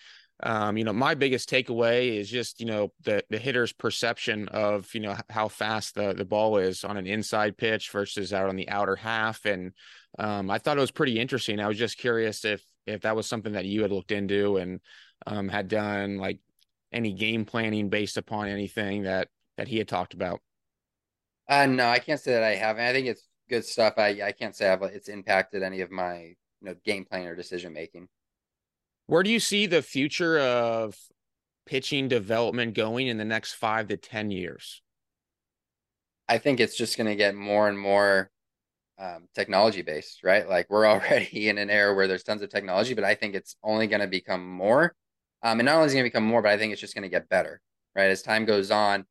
um, you know, my biggest takeaway is just, you know, the the hitter's perception of, you know, how fast the the ball is on an inside pitch versus out on the outer half. And um, I thought it was pretty interesting. I was just curious if if that was something that you had looked into and um, had done like any game planning based upon anything that that he had talked about. Uh, no, I can't say that I haven't. I think it's good stuff. I I can't say I've, it's impacted any of my you know game plan or decision making. Where do you see the future of pitching development going in the next five to 10 years? I think it's just going to get more and more um, technology based, right? Like we're already in an era where there's tons of technology, but I think it's only going to become more. Um, and not only is it going to become more, but I think it's just going to get better, right? As time goes on,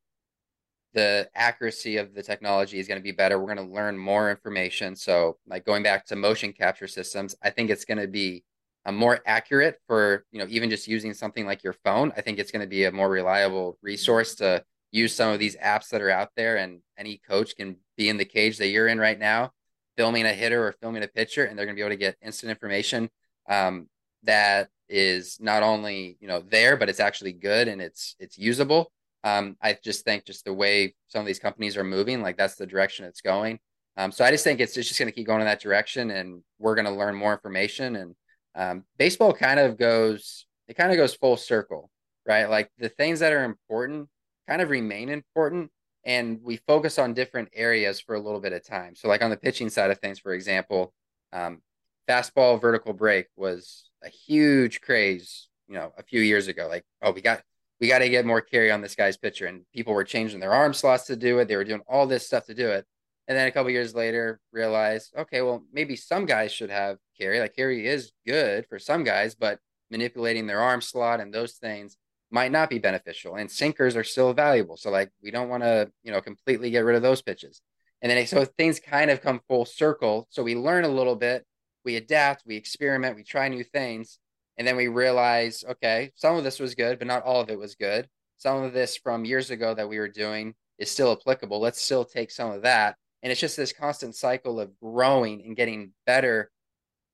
the accuracy of the technology is going to be better. We're going to learn more information. So, like going back to motion capture systems, I think it's going to be a more accurate for you know even just using something like your phone i think it's going to be a more reliable resource to use some of these apps that are out there and any coach can be in the cage that you're in right now filming a hitter or filming a pitcher and they're going to be able to get instant information um, that is not only you know there but it's actually good and it's it's usable. Um, i just think just the way some of these companies are moving like that's the direction it's going. Um, so i just think it's, it's just going to keep going in that direction and we're going to learn more information and um, baseball kind of goes it kind of goes full circle right? Like the things that are important kind of remain important and we focus on different areas for a little bit of time. So like on the pitching side of things for example um, fastball vertical break was a huge craze you know a few years ago. Like oh we got we got to get more carry on this guy's pitcher. And people were changing their arm slots to do it. They were doing all this stuff to do it and then a couple years later realize okay well maybe some guys should have carry like carry is good for some guys but manipulating their arm slot and those things might not be beneficial. And sinkers are still valuable. So like we don't want to you know completely get rid of those pitches. And then so things kind of come full circle. So we learn a little bit we adapt we experiment we try new things. And then we realize okay some of this was good but not all of it was good. Some of this from years ago that we were doing is still applicable. Let's still take some of that and it's just this constant cycle of growing and getting better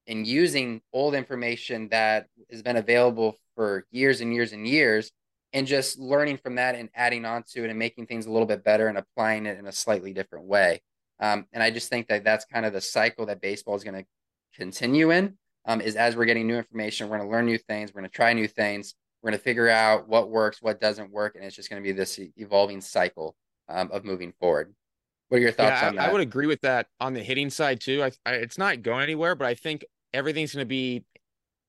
and using old information that has been available for years and years and years and just learning from that and adding on to it and making things a little bit better and applying it in a slightly different way. Um, and i just think that that's kind of the cycle that baseball is going to continue in um, is as we're getting new information we're going to learn new things we're going to try new things we're going to figure out what works what doesn't work and it's just going to be this evolving cycle um, of moving forward what are your thoughts yeah, on that? I would agree with that on the hitting side too. I, I, it's not going anywhere, but I think everything's going to be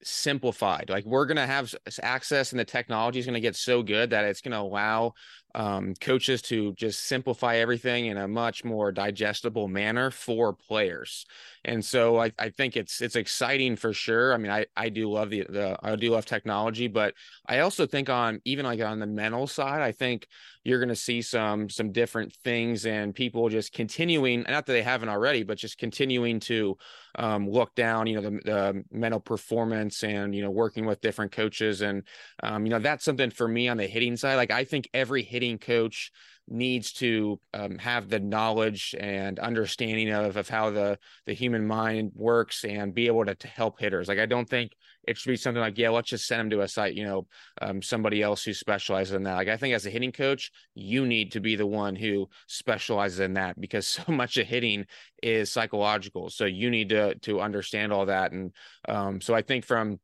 simplified. Like we're going to have access and the technology is going to get so good that it's going to allow um, coaches to just simplify everything in a much more digestible manner for players. And so I, I think it's it's exciting for sure. I mean, I, I do love the, the I do love technology, but I also think on even like on the mental side, I think you're going to see some some different things and people just continuing not that they haven't already but just continuing to um, look down you know the, the, mental performance and you know working with different coaches and um, you know that's something for me on the hitting side like i think every hitting coach needs to um, have the knowledge and understanding of, of how the the human mind works and be able to, to help hitters like i don't think it should be something like, yeah, let's just send them to a site, you know, um, somebody else who specializes in that. Like, I think as a hitting coach, you need to be the one who specializes in that because so much of hitting is psychological. So you need to to understand all that. And um, so I think from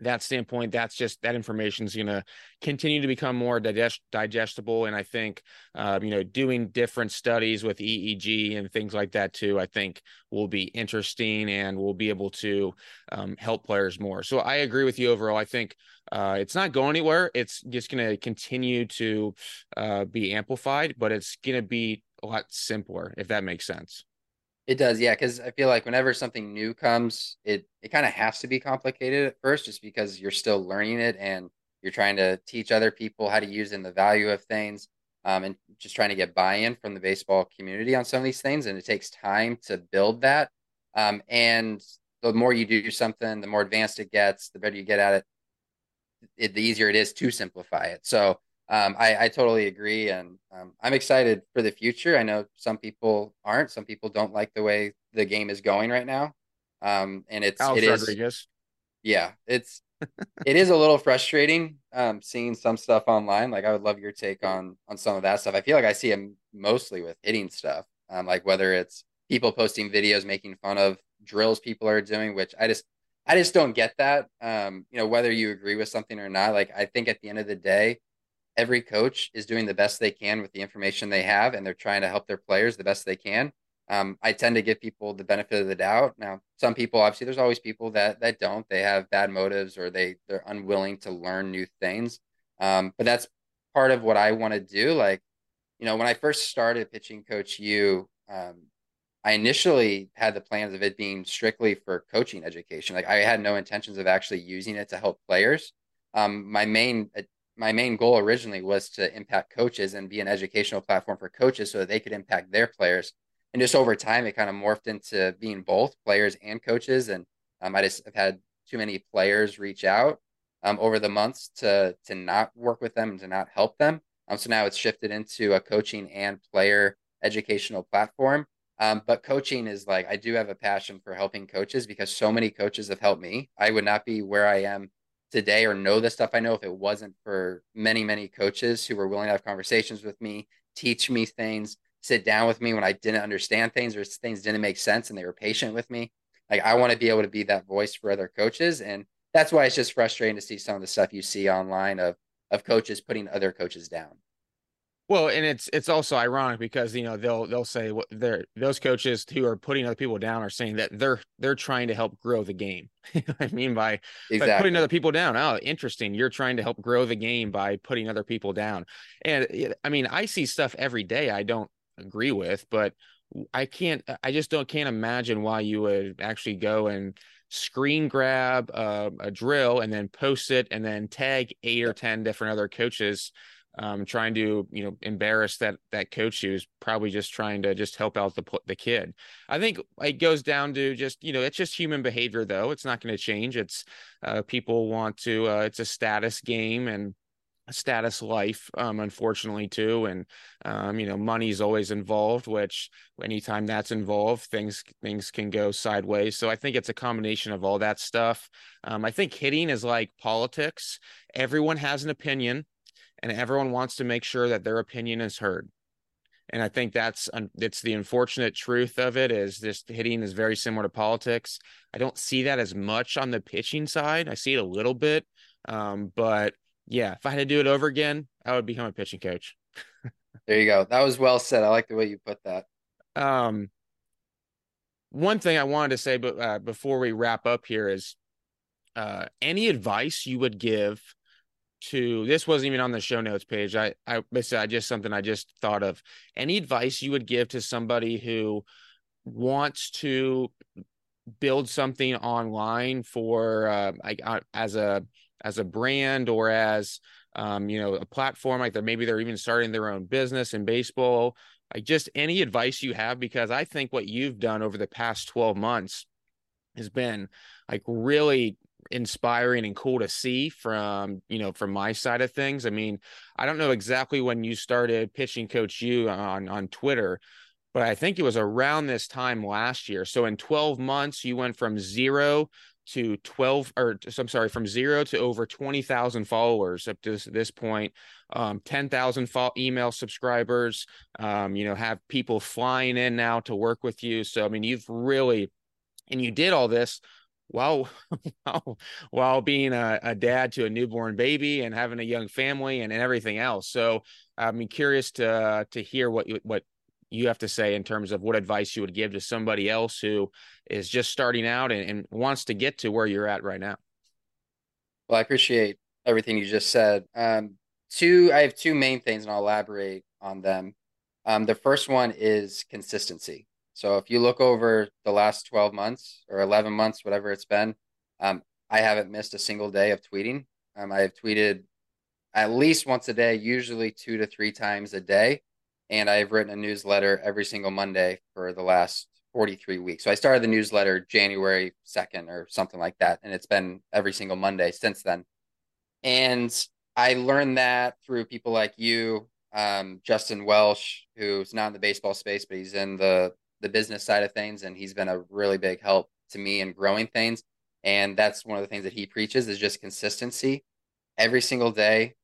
that standpoint, that's just that information is going to continue to become more digest, digestible. And I think, uh, you know, doing different studies with EEG and things like that too, I think will be interesting and we'll be able to um, help players more. So I agree with you overall. I think uh, it's not going anywhere. It's just going to continue to uh, be amplified, but it's going to be a lot simpler, if that makes sense. It does, yeah, because I feel like whenever something new comes, it it kind of has to be complicated at first, just because you're still learning it and you're trying to teach other people how to use and the value of things, um, and just trying to get buy-in from the baseball community on some of these things, and it takes time to build that. Um, and the more you do something, the more advanced it gets, the better you get at it, it the easier it is to simplify it. So um, I, I, totally agree, and um, I'm excited for the future. I know some people aren't. Some people don't like the way the game is going right now, um, and it's Alex it Rodriguez. Is, yeah, it's it is a little frustrating um, seeing some stuff online. Like I would love your take on on some of that stuff. I feel like I see them mostly with hitting stuff, um, like whether it's people posting videos making fun of drills people are doing, which I just I just don't get that. Um, you know, whether you agree with something or not. Like I think at the end of the day every coach is doing the best they can with the information they have, and they're trying to help their players the best they can. Um, I tend to give people the benefit of the doubt. Now, some people obviously, there's always people that that don't. They have bad motives or they they're unwilling to learn new things. Um, but that's part of what I want to do. Like, you know, when I first started Pitching Coach U, um, I initially had the plans of it being strictly for coaching education. Like, I had no intentions of actually using it to help players. Um, my main my main goal originally was to impact coaches and be an educational platform for coaches so that they could impact their players. And just over time, it kind of morphed into being both players and coaches. And um, I just have had too many players reach out um, over the months to to not work with them and to not help them. Um, so now it's shifted into a coaching and player educational platform. Um, but coaching is like I do have a passion for helping coaches because so many coaches have helped me. I would not be where I am today or know the stuff I know if it wasn't for many, many coaches who were willing to have conversations with me, teach me things, sit down with me when I didn't understand things or things didn't make sense and they were patient with me. Like I want to be able to be that voice for other coaches. And that's why it's just frustrating to see some of the stuff you see online of of coaches putting other coaches down. Well, and it's it's also ironic because you know they'll they'll say what they're those coaches who are putting other people down are saying that they're they're trying to help grow the game. I mean by, exactly. by putting other people down. Oh, interesting. You're trying to help grow the game by putting other people down. And I mean, I see stuff every day I don't agree with, but I can't. I just don't can't imagine why you would actually go and screen grab uh, a drill and then post it and then tag eight or ten different other coaches um, trying to you know embarrass that that coach who's probably just trying to just help out the the kid. I think it goes down to just you know it's just human behavior though. It's not going to change. It's uh, people want to. Uh, it's a status game and status life um, unfortunately too and um, you know money's always involved which anytime that's involved things things can go sideways so i think it's a combination of all that stuff um, i think hitting is like politics everyone has an opinion and everyone wants to make sure that their opinion is heard. And i think that's it's the unfortunate truth of it is this hitting is very similar to politics. I don't see that as much on the pitching side. I see it a little bit um, but yeah if i had to do it over again i would become a pitching coach. There you go. That was well said. I like the way you put that. Um one thing i wanted to say but uh, before we wrap up here is uh, any advice you would give to this wasn't even on the show notes page. I I I just something I just thought of. Any advice you would give to somebody who wants to build something online for uh, uh, as a as a brand or as um, you know a platform like that maybe they're even starting their own business in baseball like just any advice you have because i think what you've done over the past 12 months has been like really inspiring and cool to see from you know from my side of things. I mean i don't know exactly when you started Pitching Coach U on on twitter but i think it was around this time last year. So in 12 months you went from zero to 12 or I'm sorry, from zero to over 20,000 followers up to this, this point, um, 10,000 fo- email subscribers, um, you know, have people flying in now to work with you. So, I mean, you've really, and you did all this while, while, being a, a dad to a newborn baby and having a young family and, and everything else. So, I'm curious to, to hear what you, what you have to say in terms of what advice you would give to somebody else who is just starting out and, and wants to get to where you're at right now. Well, I appreciate everything you just said. Um, two, I have two main things, and I'll elaborate on them. Um, the first one is consistency. So if you look over the last 12 months or 11 months, whatever it's been, um, I haven't missed a single day of tweeting. Um, I have tweeted at least once a day, usually two to three times a day and I've written a newsletter every single Monday for the last 43 weeks. So I started the newsletter January 2nd or something like that. And it's been every single Monday since then. And I learned that through people like you, um, Justin Welsh, who's not in the baseball space, but he's in the, the business side of things. And he's been a really big help to me in growing things. And that's one of the things that he preaches is just consistency every single day,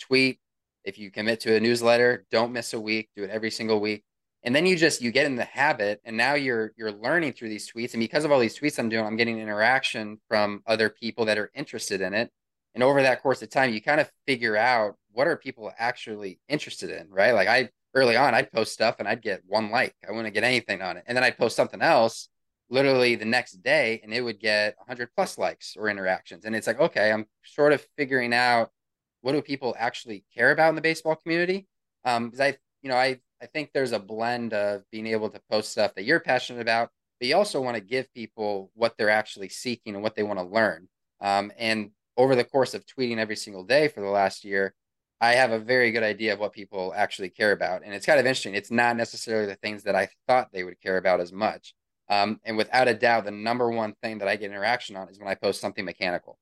tweet, if you commit to a newsletter, don't miss a week, do it every single week. And then you just you get in the habit and now you're you're learning through these tweets and because of all these tweets I'm doing, I'm getting interaction from other people that are interested in it. And over that course of time, you kind of figure out what are people actually interested in, right? Like I early on, I'd post stuff and I'd get one like. I wouldn't get anything on it. And then I'd post something else literally the next day and it would get 100 plus likes or interactions. And it's like, okay, I'm sort of figuring out what do people actually care about in the baseball community? Um, because I, you know, I I think there's a blend of being able to post stuff that you're passionate about, but you also want to give people what they're actually seeking and what they want to learn. Um, and over the course of tweeting every single day for the last year, I have a very good idea of what people actually care about. And it's kind of interesting. It's not necessarily the things that I thought they would care about as much. Um, and without a doubt, the number one thing that I get interaction on is when I post something mechanical.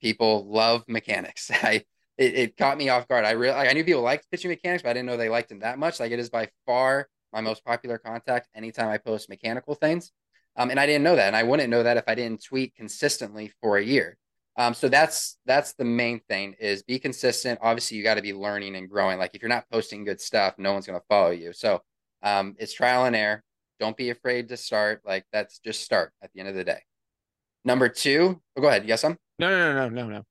People love mechanics. I it, it caught me off guard. I really I knew people liked pitching mechanics, but I didn't know they liked them that much. Like it is by far my most popular contact anytime I post mechanical things. Um, and I didn't know that, and I wouldn't know that if I didn't tweet consistently for a year. Um, so that's that's the main thing is be consistent. Obviously, you got to be learning and growing. Like if you're not posting good stuff, no one's going to follow you. So um, it's trial and error. Don't be afraid to start. Like that's just start at the end of the day. Number two, oh, go ahead. Yes, I'm. No, no, no, no, no, no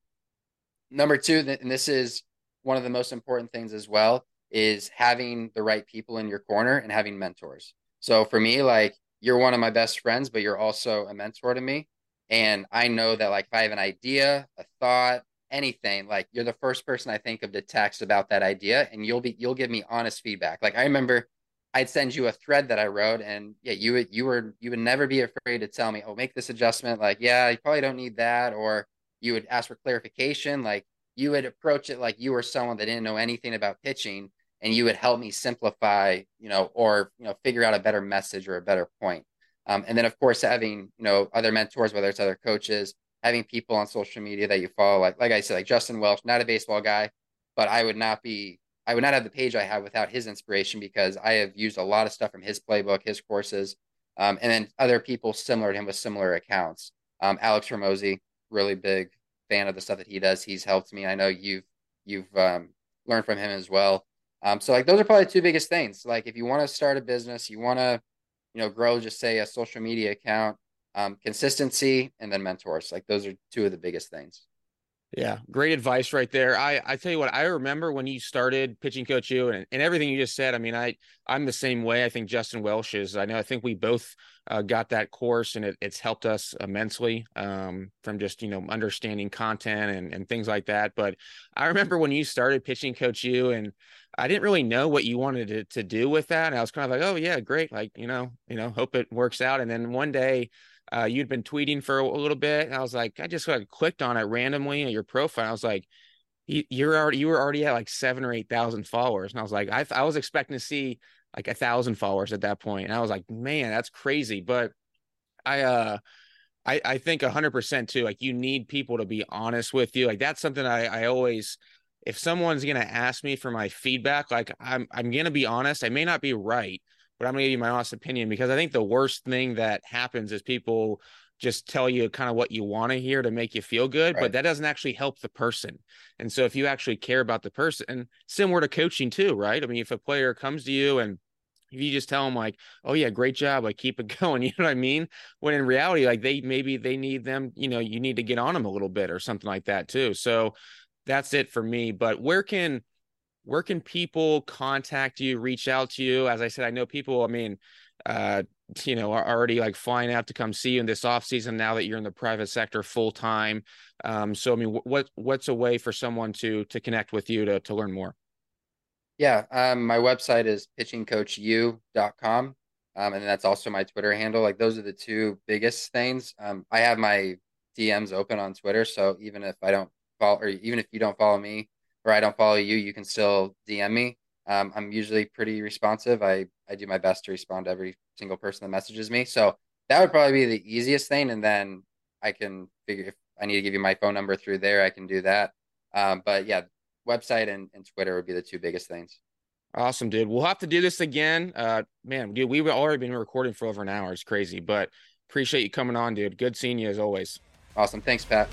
number two, and this is one of the most important things as well, is having the right people in your corner and having mentors. So for me, like you're one of my best friends, but you're also a mentor to me. And I know that like if I have an idea, a thought, anything, like you're the first person I think of to text about that idea and you'll be you'll give me honest feedback. Like I remember I'd send you a thread that I wrote and yeah, you would you were you would never be afraid to tell me, oh, make this adjustment. Like, yeah, you probably don't need that, or you would ask for clarification like you would approach it like you were someone that didn't know anything about pitching and you would help me simplify you know or you know figure out a better message or a better point um, and then of course having you know other mentors whether it's other coaches having people on social media that you follow like like i said like justin welsh not a baseball guy but i would not be i would not have the page i have without his inspiration because i have used a lot of stuff from his playbook his courses um, and then other people similar to him with similar accounts um, alex Hormozi, really big fan of the stuff that he does. He's helped me. I know you've you've um, learned from him as well. Um, so like those are probably the two biggest things. Like if you want to start a business, you want to, you know, grow just say a social media account, um, consistency, and then mentors. Like those are two of the biggest things. Yeah, great advice right there. I I tell you what, I remember when you started Pitching Coach U and, and everything you just said. I mean, I I'm the same way. I think Justin Welsh is. I know. I think we both uh, got that course, and it, it's helped us immensely um, from just you know understanding content and and things like that. But I remember when you started Pitching Coach U, and I didn't really know what you wanted to, to do with that. And I was kind of like, oh yeah, great. Like you know, you know, hope it works out. And then one day uh, you'd been tweeting for a, little bit, and I was like, I just like clicked on it randomly at your profile. I was like, you're already you were already at like seven or eight thousand followers, and I was like, I I was expecting to see like a thousand followers at that point, and I was like, man, that's crazy. But I uh. I, I think hundred percent too. Like you need people to be honest with you. Like that's something I, I always if someone's gonna ask me for my feedback, like I'm I'm gonna be honest. I may not be right, but I'm going to give you my honest opinion because I think the worst thing that happens is people just tell you kind of what you want to hear to make you feel good, right. but that doesn't actually help the person. And so if you actually care about the person, similar to coaching too, right? I mean, if a player comes to you and if you just tell them like, "Oh yeah, great job," like keep it going, you know what I mean? When in reality, like they maybe they need them, you know, you need to get on them a little bit or something like that too. So that's it for me. But where can where can people contact you, reach out to you? As I said, I know people, I mean, uh, you know, are already like flying out to come see you in this off season now that you're in the private sector full time. Um, so, I mean, what, what's a way for someone to, to connect with you to, to learn more? Yeah. Um, my website is pitchingcoachu.com. Um, and that's also my Twitter handle. Like those are the two biggest things. Um, I have my DMs open on Twitter. So even if I don't follow, or even if you don't follow me, or I don't follow you, you can still DM me. Um, I'm usually pretty responsive. I, I do my best to respond to every single person that messages me. So that would probably be the easiest thing. And then I can figure if I need to give you my phone number through there, I can do that. Um, but yeah, website and, and Twitter would be the two biggest things. Awesome, dude. We'll have to do this again. Uh, man, dude, we've already been recording for over an hour. It's crazy, but appreciate you coming on, dude. Good seeing you as always. Awesome. Thanks, Pat.